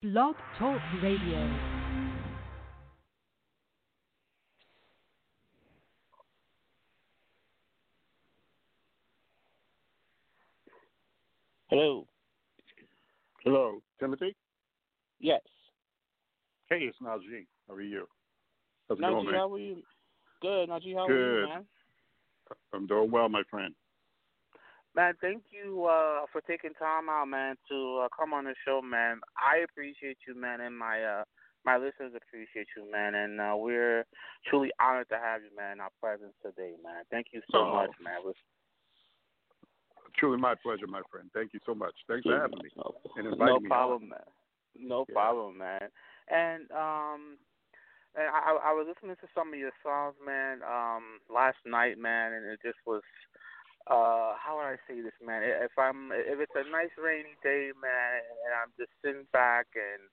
Blog Talk Radio. Hello. Hello, Timothy. Yes. Hey, it's Najee. How are you? How's it Najee, going, man? how are you? Good, Najee. How are you, man? I'm doing well, my friend. Man, thank you uh, for taking time out, man, to uh, come on the show, man. I appreciate you, man, and my uh, my listeners appreciate you, man, and uh, we're truly honored to have you, man, in our presence today, man. Thank you so Oh. much, man. We're- Truly my pleasure, my friend. Thank you so much. Thanks for having me No, and no inviting me. problem, man. No Yeah. problem, man. And um, and I, I was listening to some of your songs, man, um, last night, man, and it just was. Uh, how would I say this, man? If I'm, if it's a nice rainy day, man, and I'm just sitting back and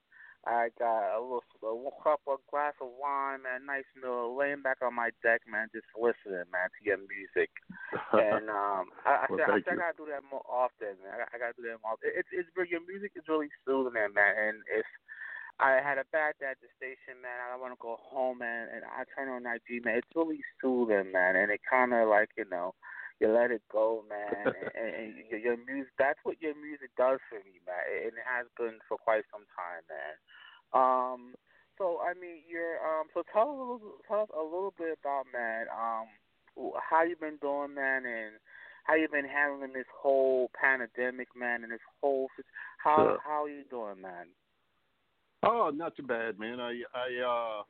I got a little a cup, a glass of wine, man, nice meal, laying back on my deck, man, just listening, man, to your music and um, I, I, Well, said, I, I you. gotta do that more often. Man. I, got- I gotta do that more. Often. It's it's your music is really soothing, man. And if I had a bad day at the station, man, I want to go home, man, and I turn on that G, man. It's really soothing, man, and it kind of like you know. You let it go, man, and, and, your, your music. That's what your music does for me, man, and it has been for quite some time, man. Um, so I mean, you're um. So tell us a little, tell us a little bit about man. Um, how you been doing, man, and how you been handling this whole pandemic, man, and this whole. How Sure. how you doing, man? Oh, not too bad, man. I, I, uh,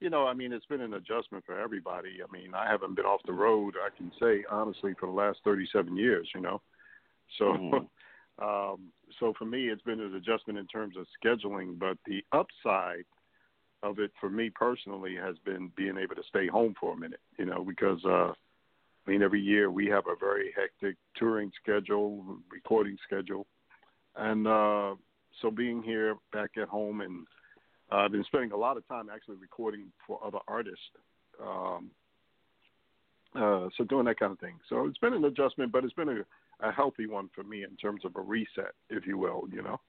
you know, I mean, it's been an adjustment for everybody. I mean, I haven't been off the road. I can say honestly for the last thirty-seven years. You know, so, Mhm. um, so for me, it's been an adjustment in terms of scheduling. But the upside of it for me personally has been being able to stay home for a minute. You know, because uh, I mean, every year we have a very hectic touring schedule, recording schedule, and uh, so being here back at home and uh, I've been spending a lot of time actually recording for other artists. Um, uh, so doing that kind of thing. So it's been an adjustment, but it's been a, a healthy one for me in terms of a reset, if you will, you know.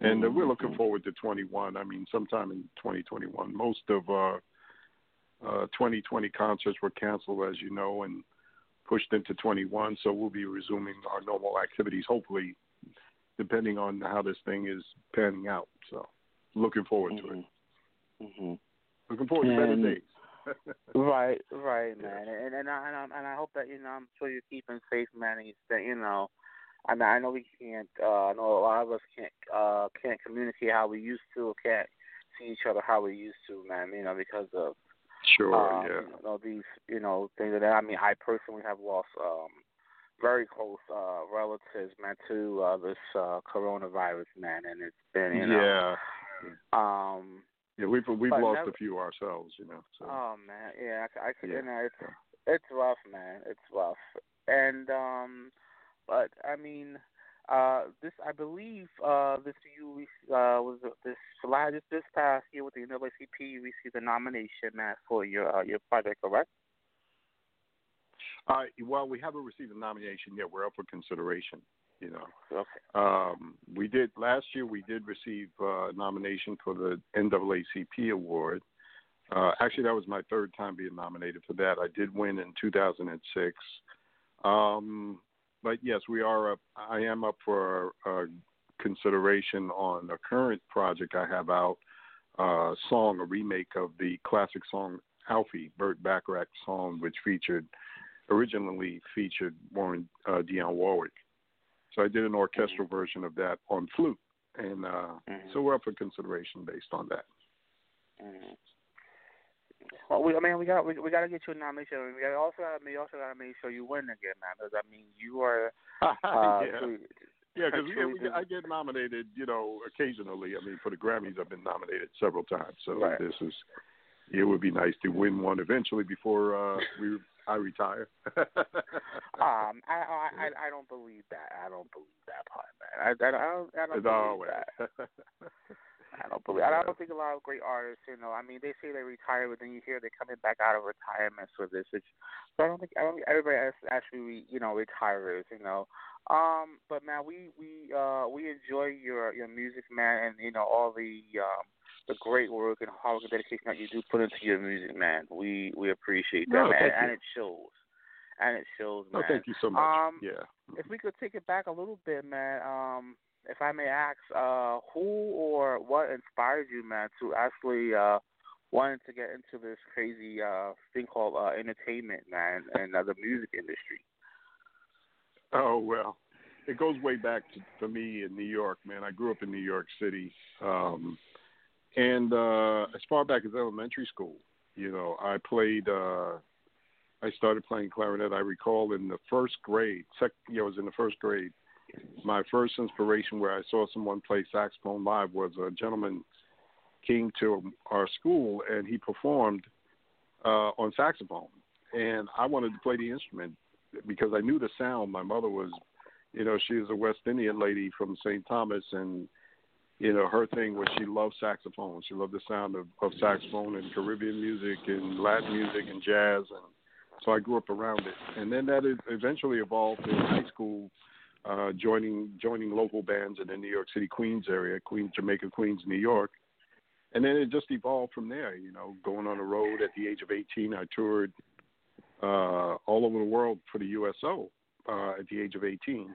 And uh, we're looking Mhm. forward to 21. I mean, sometime in 2021. Most of uh, uh, 2020 concerts were canceled, as you know, and pushed into 21. So we'll be resuming our normal activities, hopefully, depending on how this thing is panning out. So looking forward to it. hmm Looking forward to better days. Right, right, man, and and I, and I and I hope that you know I'm sure you're keeping safe, man. And you that you know, I mean I know we can't. Uh, I know a lot of us can't uh can't communicate how we used to, can't see each other how we used to, man. You know because of sure, um, yeah. you know these you know things that I mean I personally have lost um very close uh relatives, man, to uh this uh coronavirus, man, and it's been you know yeah. Um Yeah, we've we've lost never- a few ourselves, you know. So Oh man, yeah, I, I Yeah. you know, it's it's rough, man. It's rough, and um, but I mean, uh, this I believe uh this you uh was this July this this past year with the NAACP you received a nomination, man, for your uh, your project, correct? uh, well, we haven't received a nomination yet. We're up for consideration, you know. Okay. Um, we did last year. We did receive uh, a nomination for the NAACP award. Uh, actually, that was my third time being nominated for that. I did win in 2006. Um, but yes, we are up. I am up for uh, consideration on a current project I have out. Uh, song, a remake of the classic song Alfie, Burt Bacharach song, which featured originally featured Warren uh, Dionne Warwick. So I did an orchestral version of that on flute, and uh, Mhm. so we're up for consideration based on that. Mhm. Well, we, I mean, we got we, we got to get you a nomination. We got also got we also got to make sure you win again, man. Because I mean, you are uh, yeah, truly- yeah, because I get nominated, you know, occasionally. I mean, for the Grammys, I've been nominated several times. So Right. this is, it would be nice to win one eventually before uh, we I retire. Um, I, I I don't believe that. I don't believe that part, man. I I, I don't I don't As believe that. I don't believe. I don't think a lot of great artists, you know. I mean, they say they retire, but then you hear they're coming back out of retirement for this. Which, so I don't think I don't think everybody actually, you know, retires, you know. Um, but man, we we uh we enjoy your your music, man, and you know all the um the great work and hard work and dedication that you do put into your music, man. We we appreciate that, no, man, and it shows. And it shows, man. No, thank you so much. Um, yeah. If we could take it back a little bit, man. Um, if I may ask, uh, who or what inspired you, man, to actually uh, wanting to get into this crazy uh, thing called uh, entertainment, man, and uh, the music industry? Oh well, it goes way back to for me in New York, man. I grew up in New York City, um, and uh, as far back as elementary school, you know, I played. Uh, I started playing clarinet. I recall in the first grade, sec, know, I was in the first grade my first inspiration where I saw someone play saxophone live was a gentleman came to our school and he performed uh, on saxophone, and I wanted to play the instrument because I knew the sound. My mother was, you know, she was a West Indian lady from St. Thomas, and you know, her thing was she loved saxophone. She loved the sound of, of saxophone and Caribbean music and Latin music and jazz, and so I grew up around it. And then that eventually evolved in high school uh, joining joining local bands in the New York City Queens area, Queens, Jamaica, Queens, New York, and then it just evolved from there. You know, going on the road at the age of 18, I toured uh, all over the world for the USO uh, at the age of 18,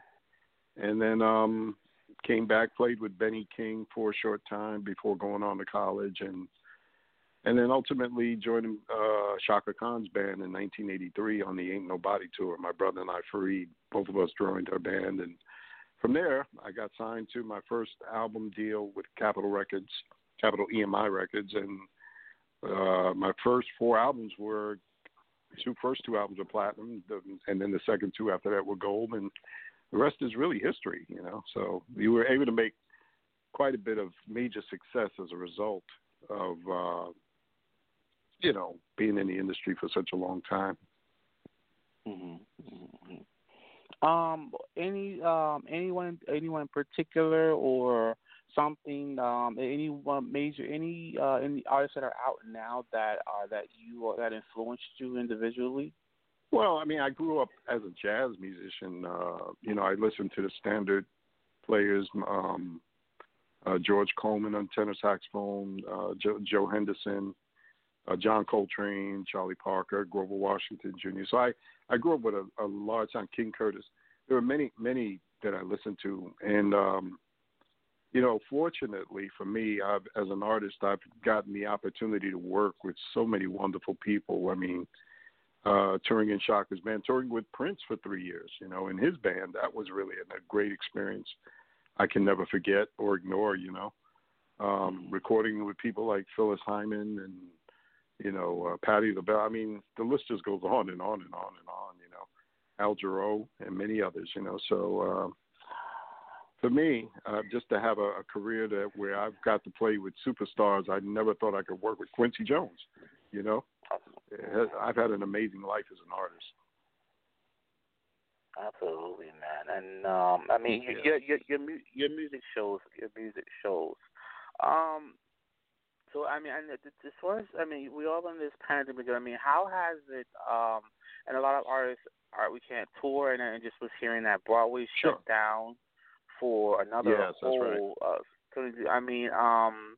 and then um, came back, played with Benny King for a short time before going on to college, and and then ultimately joined uh, Chaka Khan's band in 1983 on the Ain't Nobody tour. My brother and I, Fareed, both of us joined our band, and from there I got signed to my first album deal with Capitol Records, Capitol EMI Records, and uh, my first four albums were two first two albums were platinum, and then the second two after that were gold, and the rest is really history, you know. So we were able to make quite a bit of major success as a result of uh, you know, being in the industry for such a long time. Mm-hmm. Mm-hmm. Um, any um, anyone anyone in particular or something um, any major any uh, any artists that are out now that are that you that influenced you individually? Well, I mean, I grew up as a jazz musician. Uh, you know, I listened to the standard players, um, uh, George Coleman on tenor saxophone, uh, Joe, Joe Henderson, uh, John Coltrane, Charlie Parker, Grover Washington Jr. So I, I grew up with a, a large time King Curtis. There were many, many that I listened to, and um, you know, fortunately for me, I've, as an artist, I've gotten the opportunity to work with so many wonderful people. I mean, touring in Chaka's band, touring with Prince for three years, you know, in his band, that was really a, a great experience. I can never forget or ignore, you know. Um, recording with people like Phyllis Hyman and you know, uh, Patti LaBelle. I mean, the list just goes on and on and on and on. You know, Al Jarreau and many others. You know, so uh, for me, uh, just to have a, a career that where I've got to play with superstars, I never thought I could work with Quincy Jones. You know, I've had an amazing life as an artist. Absolutely, man. And um, I mean, yeah. your your your your music shows. Your music shows. Um, so I mean, and as far as I mean, we all in this pandemic. I mean, how has it? Um, and a lot of artists are we can't tour, and, and just was hearing that Broadway sure. shut down for another yes, whole. Right. Uh, I mean, um,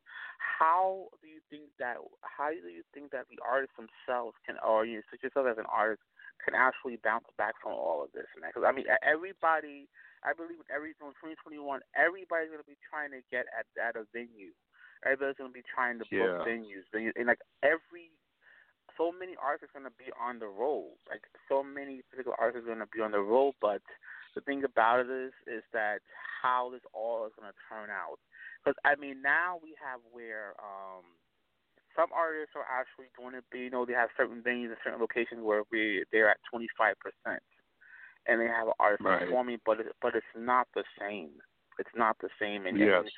how do you think that? How do you think that the artists themselves can, or you such yourself as an artist, can actually bounce back from all of this, man? Because I mean, everybody. I believe in every from 2021, everybody's going to be trying to get at at a venue Everybody's gonna be trying to book yeah. venues, and like every, so many artists are gonna be on the road. Like so many particular artists are gonna be on the road, but the thing about it is, is that how this all is gonna turn out. Because I mean, now we have where um some artists are actually going to be, you know, they have certain venues and certain locations where we they're at twenty five percent, and they have artists right. performing, but it, but it's not the same. It's not the same, and, yes. and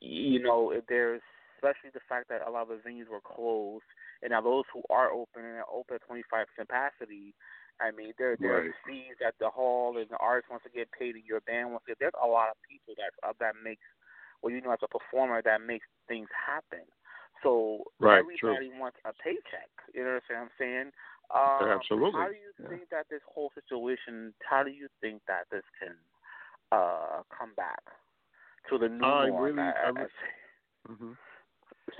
you know, there's especially the fact that a lot of the venues were closed, and now those who are open and are open at 25% capacity, I mean, there there's right. fees at the hall, and the artist wants to get paid, and your band wants to. Get, there's a lot of people that uh, that makes or you know as a performer that makes things happen. So right, everybody true. wants a paycheck. You know what I'm saying? Um, Absolutely. How do you yeah. think that this whole situation? How do you think that this can uh, come back to the new I norm? really, as, I, re- as, hmm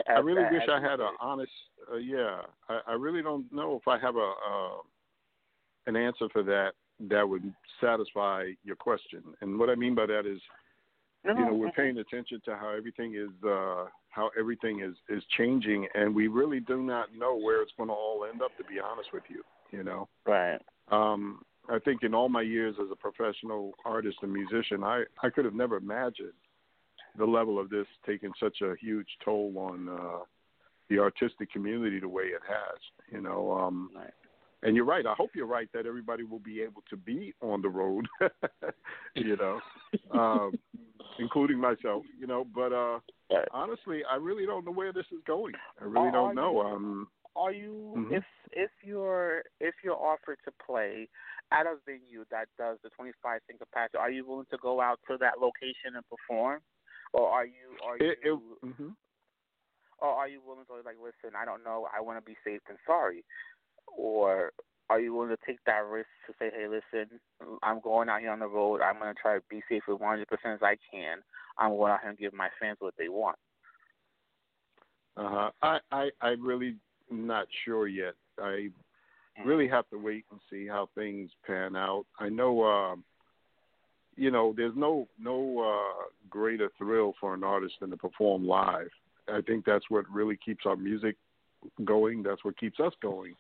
as, I really as, wish I had an honest. Uh, yeah, I, I really don't know if I have a uh, an answer for that that would satisfy your question. And what I mean by that is, No, you know, we're paying attention to how everything is uh, how everything is is changing, and we really do not know where it's going to all end up. To be honest with you, you know. right. Um, I think in all my years as a professional artist and musician, I, I could have never imagined the level of this taking such a huge toll on uh, the artistic community the way it has. You know, um, Right. and you're right. I hope you're right that everybody will be able to be on the road. you know, um, including myself. You know, but uh, Right. honestly, I really don't know where this is going. I really Are don't know. you- Um, Are you Mhm. if if you're if you're offered to play at a venue that does the 25 seat capacity, are you willing to go out to that location and perform, or are you are it, you it, mhm. or are you willing to like listen? I don't know. I want to be safe than sorry, or are you willing to take that risk to say, hey, listen, I'm going out here on the road. I'm going to try to be safe as 100 percent as I can. I'm going out here and give my fans what they want. Uh-huh. I, I, I really not sure yet. I really have to wait and see how things pan out. I know, um, you know, there's no no uh, greater thrill for an artist than to perform live. I think that's what really keeps our music going. That's what keeps us going.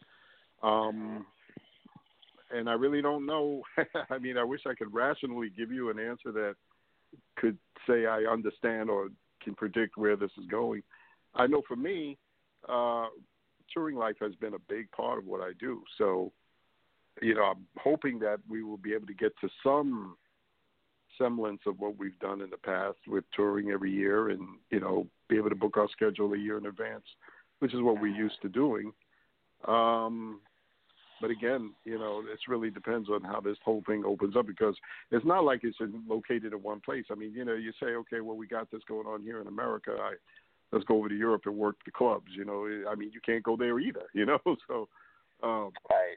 Um, and I really don't know. I mean, I wish I could rationally give you an answer that could say I understand or can predict where this is going. I know for me, uh, touring life has been a big part of what I do. So, you know, I'm hoping that we will be able to get to some semblance of what we've done in the past with touring every year and, you know, be able to book our schedule a year in advance, which is what we're used to doing. Um, but again, you know, this really depends on how this whole thing opens up because it's not like it's located in one place. I mean, you know, you say, okay, well, we got this going on here in America. I, let's go over to Europe and work the clubs. You know, I mean, you can't go there either. You know, so um, Right.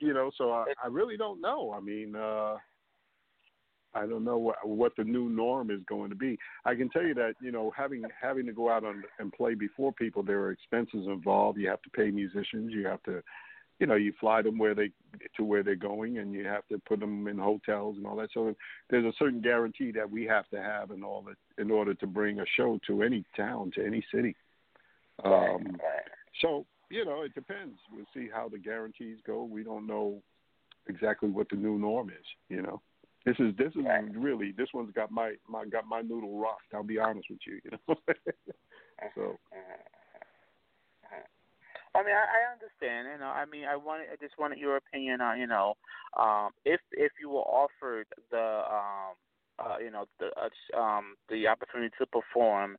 you know, so I, I really don't know. I mean, uh, I don't know what, what the new norm is going to be. I can tell you that you know, having having to go out on, and play before people, there are expenses involved. You have to pay musicians. You have to, you know, you fly them where they to where they're going, and you have to put them in hotels and all that. So there's a certain guarantee that we have to have in all that in order to bring a show to any town, to any city. Um, so you know, it depends. We'll see how the guarantees go. We don't know exactly what the new norm is. You know, this is this is really this one's got my my got my noodle rocked. I'll be honest with you. You know, so I mean, I, I understand. You know, I mean, I wanted, I just wanted your opinion on, you know, um, if if you were offered the, um, uh, you know, the uh, um, the opportunity to perform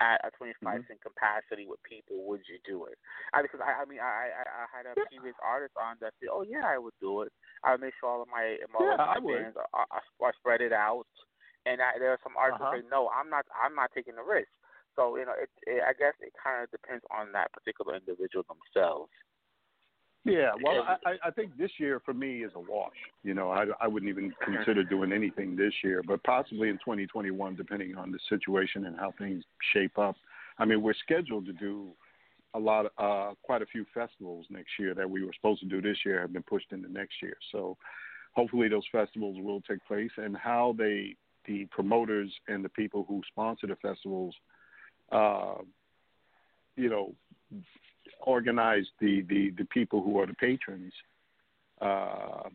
at a 25 Mhm. percent capacity with people, would you do it? I, because I, I mean, I, I I had a previous artist on that said, oh yeah, I would do it. I would make sure all of my all Yeah, my I would. bands are, are, are spread it out. And I, there are some artists Uh-huh. that say, no, I'm not, I'm not taking the risk. So you know, it, it I guess it kind of depends on that particular individual themselves. yeah. Well, I, I- think this year for me is a wash. You know, I I wouldn't even consider doing anything this year, but possibly in 2021, depending on the situation and how things shape up. I mean, we're scheduled to do a lot uh quite a few festivals next year that we were supposed to do this year have been pushed into next year. So hopefully those festivals will take place and how they the promoters and the people who sponsor the festivals uh you know organize the the the people who are the patrons uh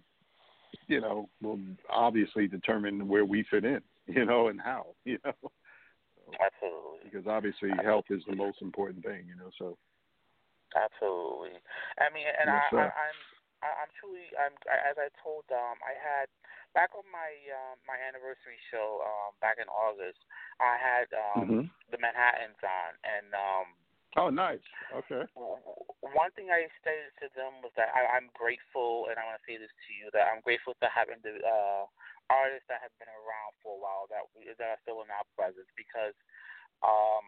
you know will obviously determine where we fit in you know and how you know. Absolutely, because obviously health is the most important thing you know so. Absolutely. I mean, and Yes, I, I, I'm, I'm truly, I'm as I told um, I had back on my um, my anniversary show um, back in August, I had um, Mhm. the Manhattans on, and um, oh nice okay one thing I stated to them was that I, I'm grateful, and I want to say this to you that I'm grateful to have indi- uh, artists that have been around for a while that we, that are still in our presence because um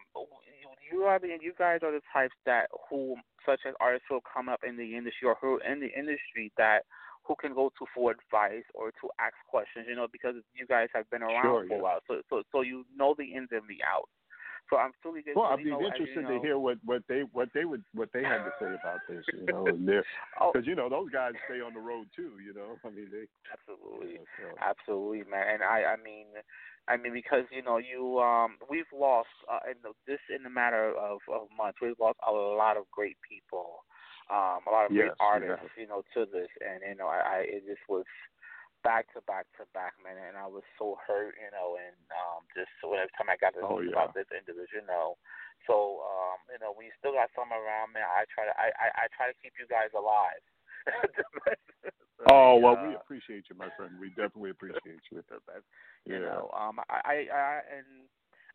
you, you are the you guys are the types that who such as artists who come up in the industry or who in the industry that who can go to for advice or to ask questions, you know, because you guys have been around sure, for yeah. a while. So so so you know the ins and the outs. So I'm truly good. Well, I'd be know, interested you know, to hear what what they what they would what they had to say about this. You know, because oh, you know those guys stay on the road too. You know, I mean they. absolutely. You know, so. Absolutely, man. And I, I mean, I mean because you know you, um, we've lost uh, in the, this in a matter of, of months. We've lost a lot of great people, um, a lot of Yes, great artists, yeah. you know, to this. And you know, I, I it just was back to back to back, man. And I was so hurt, you know, and um, just so every time I got to Oh, yeah. about this individual, you know. So, um, you know, we still got some around, man. I try to, I, I, I try to keep you guys alive. Oh well, we Uh, appreciate you, my friend. We definitely appreciate you. the best. You Yeah. know, um, I, I, I, and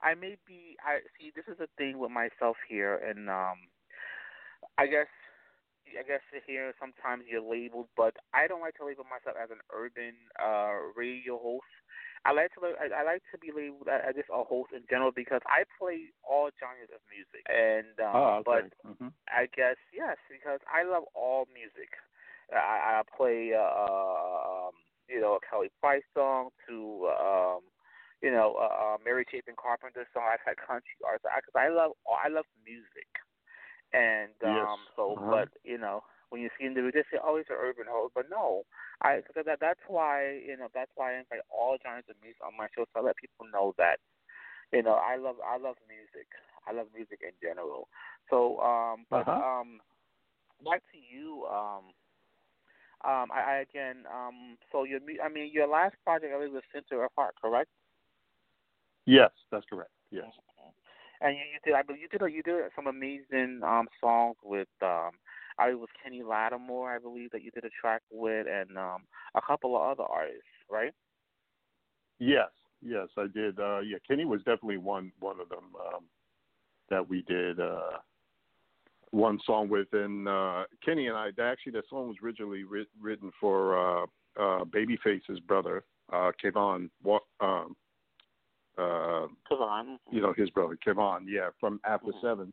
I may be. I see. This is a thing with myself here, and um, I guess, I guess here sometimes you're labeled, but I don't like to label myself as an urban uh radio host. I like to. I, I like to be labeled as just a host in general because I play all genres of music, and um, oh, but okay. hmm I guess yes, because I love all music. I, I play, uh, um, you know, a Kelly Price song to, um, you know, uh, Mary Chapin Carpenter song. I've had country artists because I love I love music, and Yes. um, so Uh-huh. but you know when you see individuals they say, oh, he's an urban host, but no, I cause that that's why you know that's why I invite all genres of music on my show so I let people know that you know I love I love music. I love music in general. So um, but Uh-huh. um, back to you um. Um, I, I again, um, so your, I mean, your last project, I believe, was Center of Heart, correct? Yes, that's correct. Yes. And you, you did, I believe, you did, you did some amazing um songs with, um, I it was Kenny Lattimore, I believe that you did a track with, and um, a couple of other artists, right? Yes. Yes, I did. Uh, yeah, Kenny was definitely one one of them um, that we did uh, one song with, and uh, Kenny and I. Actually, that song was originally writ- written for uh, uh, Babyface's brother, uh, Kevon. Um, uh, Kevon. you know his brother Kevon, yeah, from After Mhm. Seven,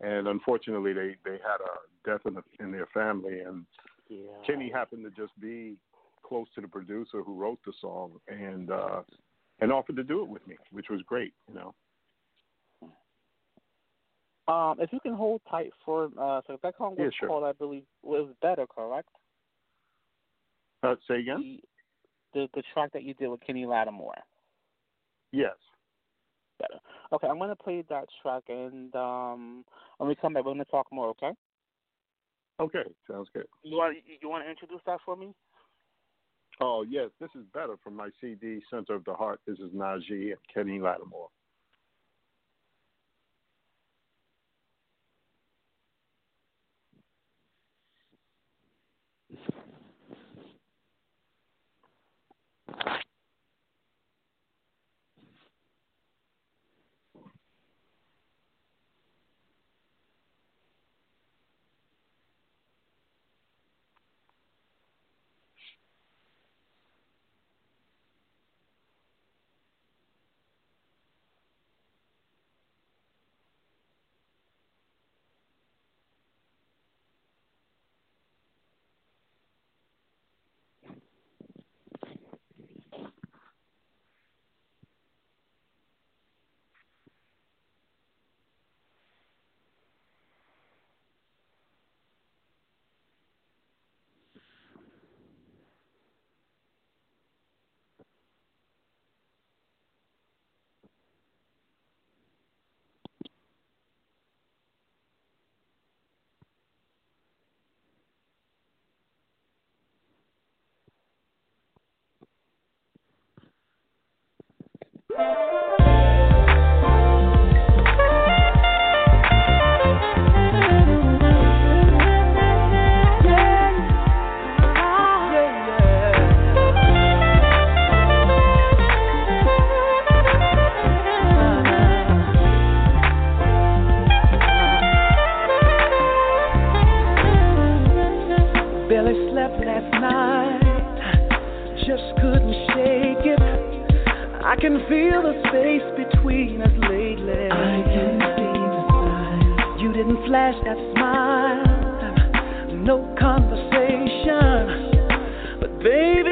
and unfortunately they they had a death in, the, in their family, and Yeah. Kenny happened to just be close to the producer who wrote the song, and uh, and offered to do it with me, which was great, you know. Um, if you can hold tight for, uh, so that song was Yeah, sure. called, I believe, was better, correct? Uh, say again? The, the the track that you did with Kenny Lattimore. Yes. Better. Okay, I'm gonna play that track, and um, when we come back, we're gonna talk more. Okay? Okay, sounds good. You want you want to introduce that for me? Oh yes, this is better from my CD, Center of the Heart. This is Najee and Kenny Lattimore. Barely slept last night, just couldn't shake it. I can feel the space between us lately. I can see the signs. You didn't flash that smile, no conversation, but baby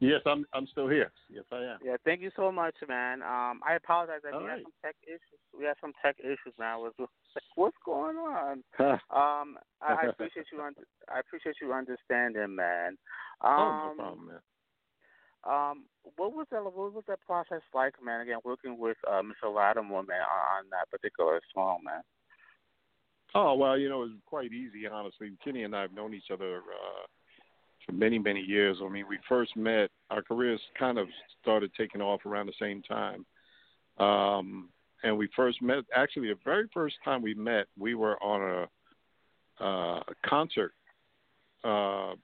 Yes, I'm I'm still here. Yes, I am. Yeah, thank you so much, man. Um, I apologize that All we right. had some tech issues. We had some tech issues, man. Was what's going on? Um, I, I appreciate you. Un- I appreciate you understanding, man. Um, oh, no problem, man. Um, what was that? What was that process like, man? Again, working with uh, Mr. Lattimore, man, on, on that particular song, man. Oh well, you know, it was quite easy, honestly. Kenny and I have known each other uh, many, many years. I mean, we first met. Our careers kind of started taking off around the same time, um, and we first met. Actually, the very first time we met, we were on a, uh, a concert uh,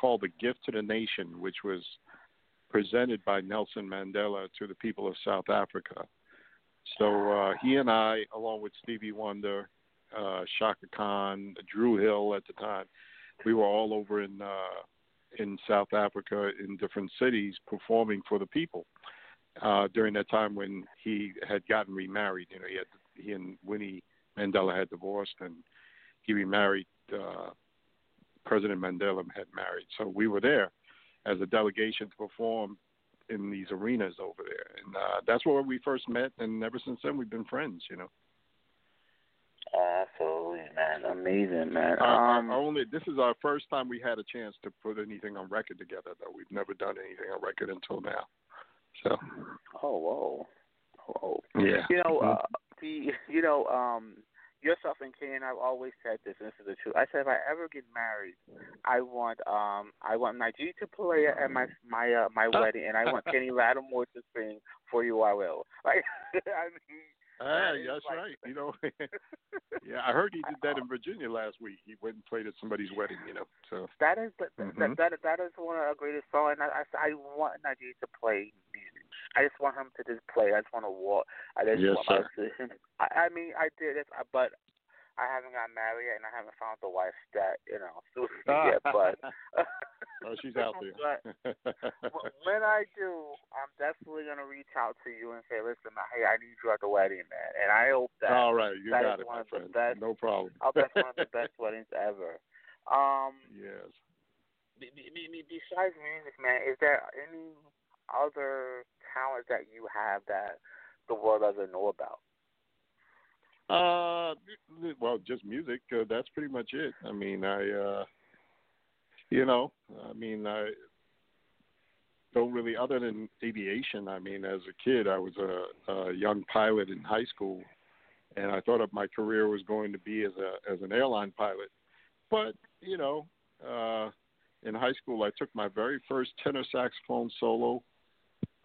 called "The Gift to the Nation," which was presented by Nelson Mandela to the people of South Africa. So uh, he and I, along with Stevie Wonder, uh, Chaka Khan, Dru Hill at the time, we were all over in uh, in South Africa in different cities performing for the people. Uh, during that time when he had gotten remarried, you know, he had he and Winnie Mandela had divorced and he remarried. Uh, President Mandela had married, so we were there as a delegation to perform in these arenas over there, and uh, that's where we first met. And ever since then, we've been friends. You know. Man. Amazing, man. Our, Um, our only this is our first time we had a chance to put anything on record together. Though we've never done anything on record until now. So oh, whoa. Whoa. yeah, You know, Mhm. uh, the you know, um, yourself and Kane, I've always said this, and this is the truth. I said if I ever get married, I want um I want Najee to play at my my uh, my wedding, and I want Kenny Lattimore to sing "For You I Will." Like, I mean, Ah, that's right. You know, yeah, I heard he did that in Virginia last week. He went and played at somebody's wedding. You know, so that is the, Mhm. that, that that is one of the greatest songs. And I, I I want Najee to play music. I just want him to just play. I just want to walk. I just Yes, want my I, I mean, I did it, but I haven't got married yet, and I haven't found the wife that you know suits me yet. But oh, she's out there. But when I do, I'm definitely gonna reach out to you and say, "Listen, hey, I need you at the wedding, man." And I hope that All right, you that got is it, one my of the friend. best- No problem. I hope that's one of the best weddings ever. Um, Yes. be, be, be, besides music, man, is there any other talent that you have that the world doesn't know about? Uh, well, just music. Uh, that's pretty much it. I mean, I, uh, you know, I mean, I don't really, other than aviation. I mean, as a kid, I was a, a young pilot in high school, and I thought of my career was going to be as a as an airline pilot. But you know, uh, in high school, I took my very first tenor saxophone solo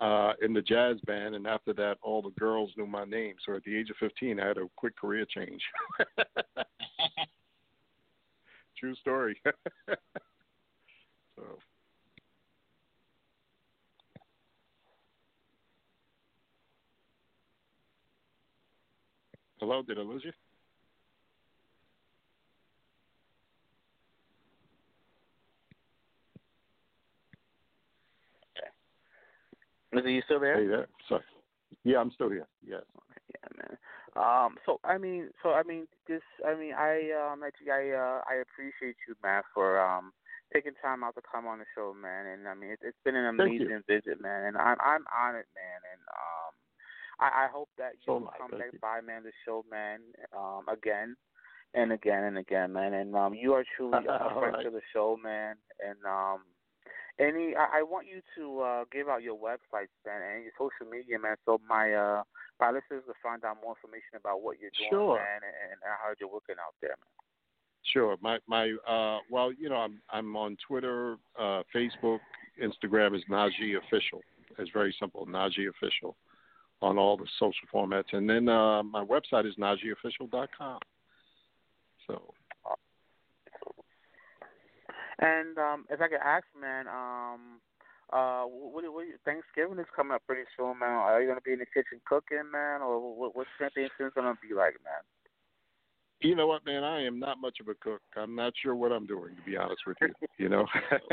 uh, in the jazz band, and after that, all the girls knew my name. So at the age of 15, I had a quick career change. True story. so. Hello, did I lose you? Is you still there? Hey there. Sorry. Yeah, I'm still here. Yes. Yeah, man. Um, so I mean, so I mean, this, I mean, I, um, actually, I, uh, I appreciate you, man, for um taking time out to come on the show, man. And I mean, it, it's been an amazing visit, man. And I'm, I'm honored, man. And um, I, I hope that you So will am I. come back you. by, man, the show, man, um, again and again and again, man. And um, you are truly a friend right. to the show, man. And um. Any, I, I want you to uh, give out your websites, man, and your social media, man, so my uh, my listeners can find out more information about what you're doing, Sure. man, and, and how you're working out there, man. Sure. My my uh well, you know, I'm I'm on Twitter, uh Facebook, Instagram is Najee Official. It's very simple, Najee Official on all the social formats. And then uh my website is najeeofficial.com. So And um, if I could ask, man, um, uh, what, what, Thanksgiving is coming up pretty soon, man. Are you gonna be in the kitchen cooking, man, or what, what's Thanksgiving gonna be like, man? you know what, man, I am not much of a cook. I'm not sure what I'm doing, to be honest with you. You know,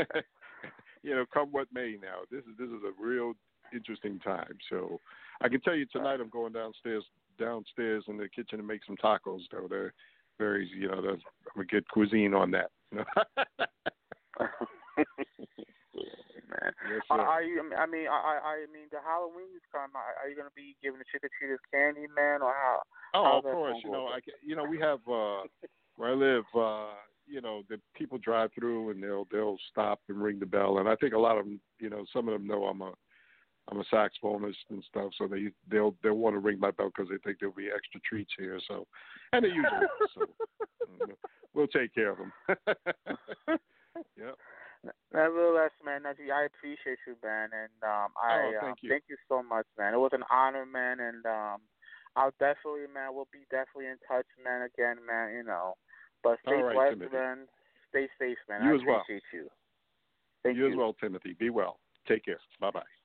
you know, come what may. Now, this is this is a real interesting time. So, I can tell you tonight, I'm going downstairs downstairs in the kitchen to make some tacos. Though they're very, you know, there's, I'm gonna get cuisine on that. You know? man. yes, sir. are you? I mean, I, I, mean, the Halloween is coming. Are, are you gonna be giving the trick or treaters candy, man, or how? Oh, How's of course. You know, I ca- you know we have uh where I live. uh You know, the people drive through and they'll they'll stop and ring the bell, and I think a lot of them, you know, some of them know I'm a I'm a saxophonist and stuff, so they they'll they'll want to ring my bell because they think there'll be extra treats here. So, and they usually so we'll take care of them. yep. Nevertheless, man, Najee, I appreciate you, man, and um, I Oh, uh, thank you. thank you so much, man. It was an honor, man, and um, I'll definitely, man, we'll be definitely in touch, man. Again, man, you know, but stay All right, blessed, man. Stay safe, man. You I as well. appreciate you. Thank you as well, Timothy. Be well. Take care. Bye bye.